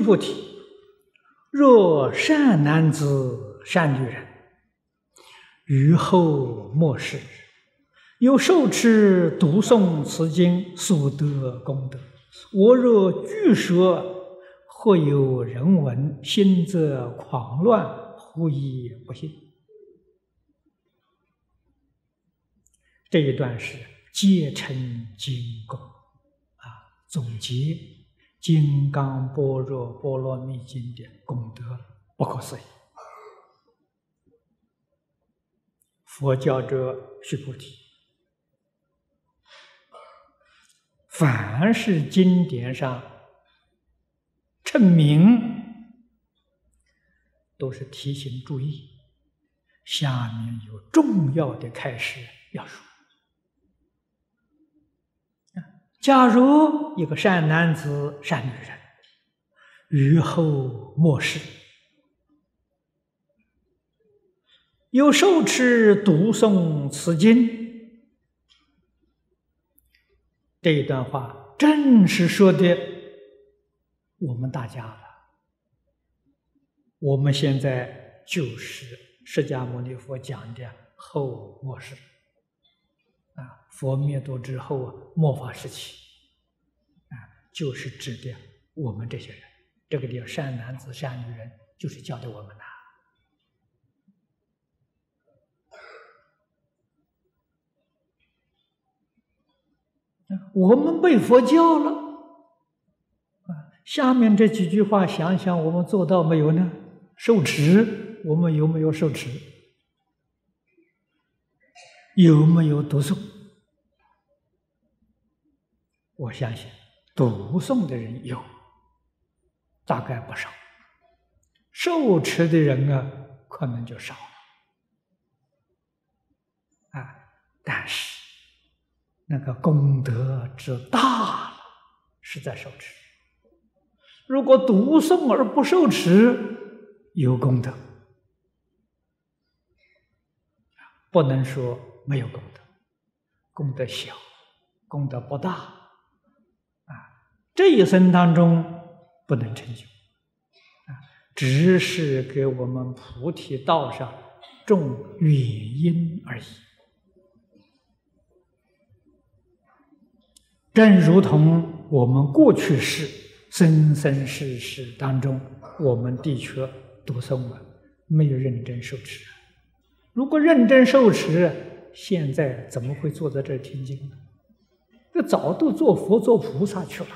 须菩提，若善男子、善女人，于后末世，有受持读诵此经所得功德，我若据说，或有人闻，心则狂乱，忽以不信。这一段是皆成经功啊，总结。《金刚般若波罗蜜经》的功德不可思议。佛教者须菩提，凡是经典上称名，都是提醒注意。下面有重要的开始要说。假如一个善男子、善女人，于后末世有受持读诵此经，这一段话正是说的我们大家了。我们现在就是释迦牟尼佛讲的后末世。啊，佛灭度之后啊，末法时期，啊，就是指的我们这些人。这个叫善男子、善女人，就是教的我们呐。我们被佛教了，啊，下面这几句话，想想我们做到没有呢？受持，我们有没有受持？有没有读诵？我相信读诵的人有，大概不少。受持的人啊，可能就少了。啊，但是那个功德之大了，是在受持。如果读诵而不受持，有功德，不能说。没有功德，功德小，功德不大，啊，这一生当中不能成就，啊，只是给我们菩提道上种原因而已。正如同我们过去世、生生世世当中，我们的确读诵了，没有认真受持。如果认真受持，现在怎么会坐在这儿听经呢？这早都做佛做菩萨去了，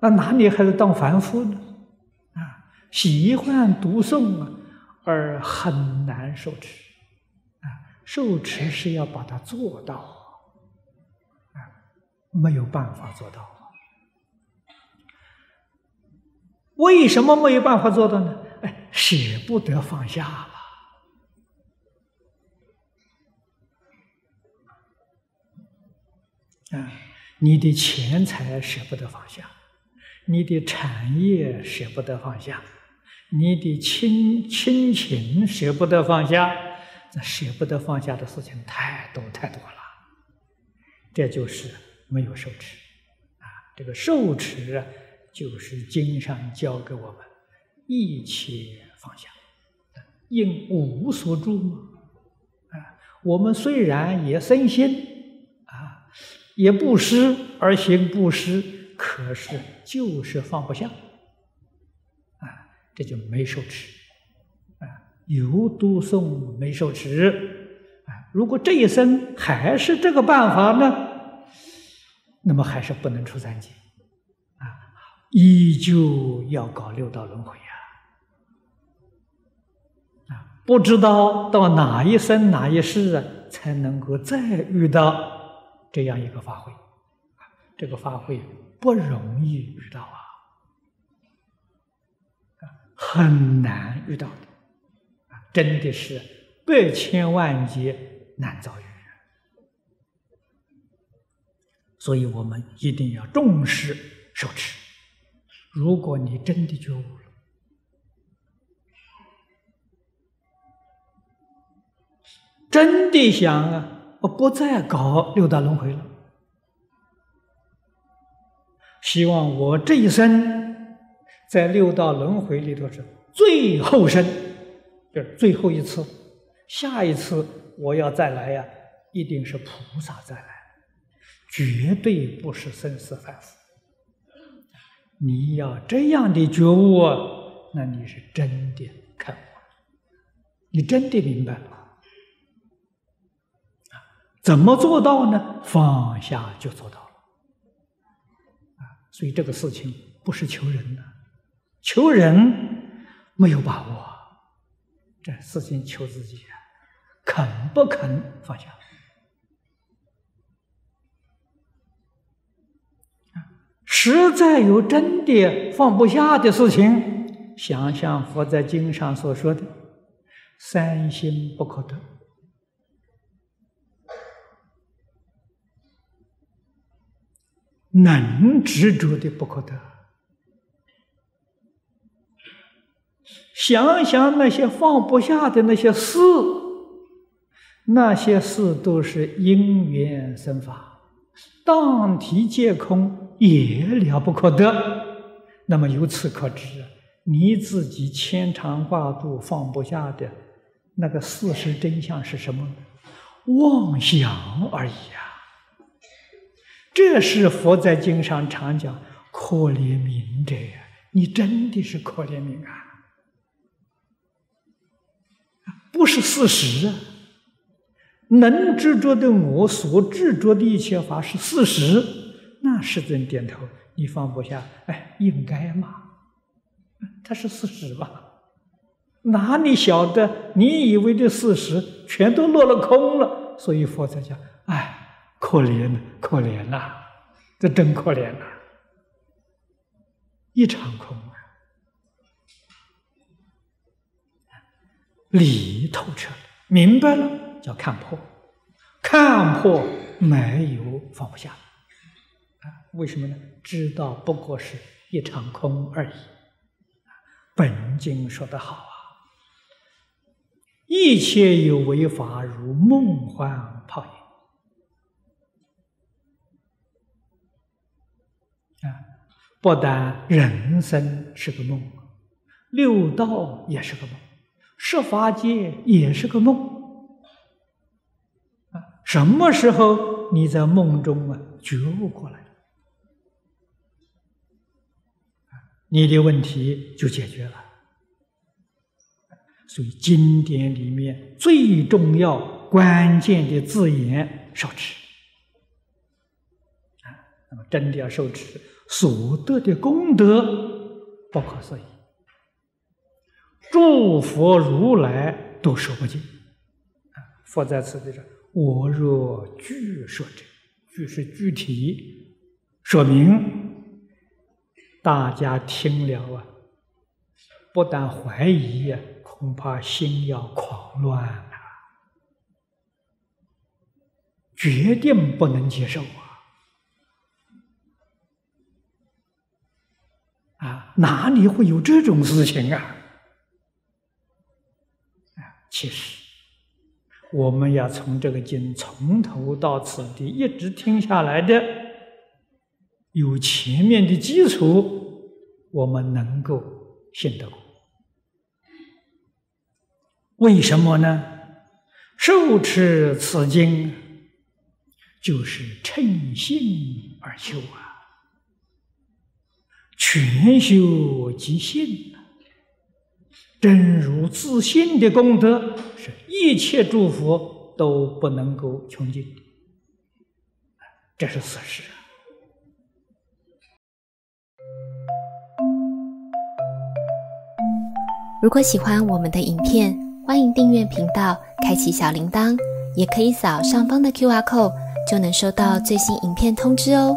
那哪里还是当凡夫呢？啊，喜欢读诵啊，而很难受持，啊，受持是要把它做到，啊，没有办法做到。为什么没有办法做到呢？哎，舍不得放下。啊，你的钱财舍不得放下，你的产业舍不得放下，你的亲亲情舍不得放下，那舍不得放下的事情太多太多了。这就是没有受持啊！这个受持啊就是经上教给我们一切放下，应无所住嘛。啊，我们虽然也生心。也不施而行不施，可是就是放不下，啊，这就没受持，啊，有读诵没受持，啊，如果这一生还是这个办法呢，那么还是不能出三界，啊，依旧要搞六道轮回呀，啊，不知道到哪一生哪一世啊，才能够再遇到。这样一个法会，这个法会不容易遇到啊，很难遇到的，真的是百千万劫难遭遇。所以我们一定要重视受持。如果你真的觉悟了，真的想啊。我不再搞六道轮回了，希望我这一生在六道轮回里头是最后生，就是最后一次，下一次我要再来呀，一定是菩萨再来，绝对不是生死凡夫。你要这样的觉悟，那你是真的开悟，你真的明白了。怎么做到呢？放下就做到了。啊，所以这个事情不是求人的。求人没有把握，这事情求自己，肯不肯放下？实在有真的放不下的事情，想想佛在经上所说的“三心不可得”，能执着的不可得。想想那些放不下的那些事，那些事都是因缘生法，当体皆空，也了不可得。那么由此可知，你自己牵肠挂肚放不下的那个事实真相是什么？妄想而已啊！这是佛在经上常讲可怜悯者呀！你真的是可怜悯啊！不是事实啊！能执着的我所执着的一切法是事实，那世尊点头，你放不下，哎，应该嘛？它是事实吧？哪里晓得你以为的事实全都落了空了？所以佛才讲，哎，可怜可怜呐，这真可怜呐，一场空啊。理透彻，明白了，叫看破，看破没有放不下，啊，为什么呢？知道不过是一场空而已。本经说得好啊，一切有为法如梦幻泡影，啊，不但人生是个梦，六道也是个梦。十法界也是个梦啊！什么时候你在梦中啊觉悟过来你的问题就解决了。所以经典里面最重要、关键的字眼受持啊，那么真的要受持，所得的功德不可思议。诸佛如来都说不尽啊！佛在此地上，我若具说者，具是具体说明，大家听了啊，不但怀疑啊，恐怕心要狂乱啊，决定不能接受啊！啊，哪里会有这种事情啊？其实，我们要从这个经从头到此地一直听下来的，有前面的基础，我们能够信得过。为什么呢？受持此经，就是趁心而修啊，全修即信。真如自信的功德，是一切诸佛都不能够穷尽，这是事实。如果喜欢我们的影片，欢迎订阅频道，开启小铃铛，也可以扫上方的 Q R code，就能收到最新影片通知哦。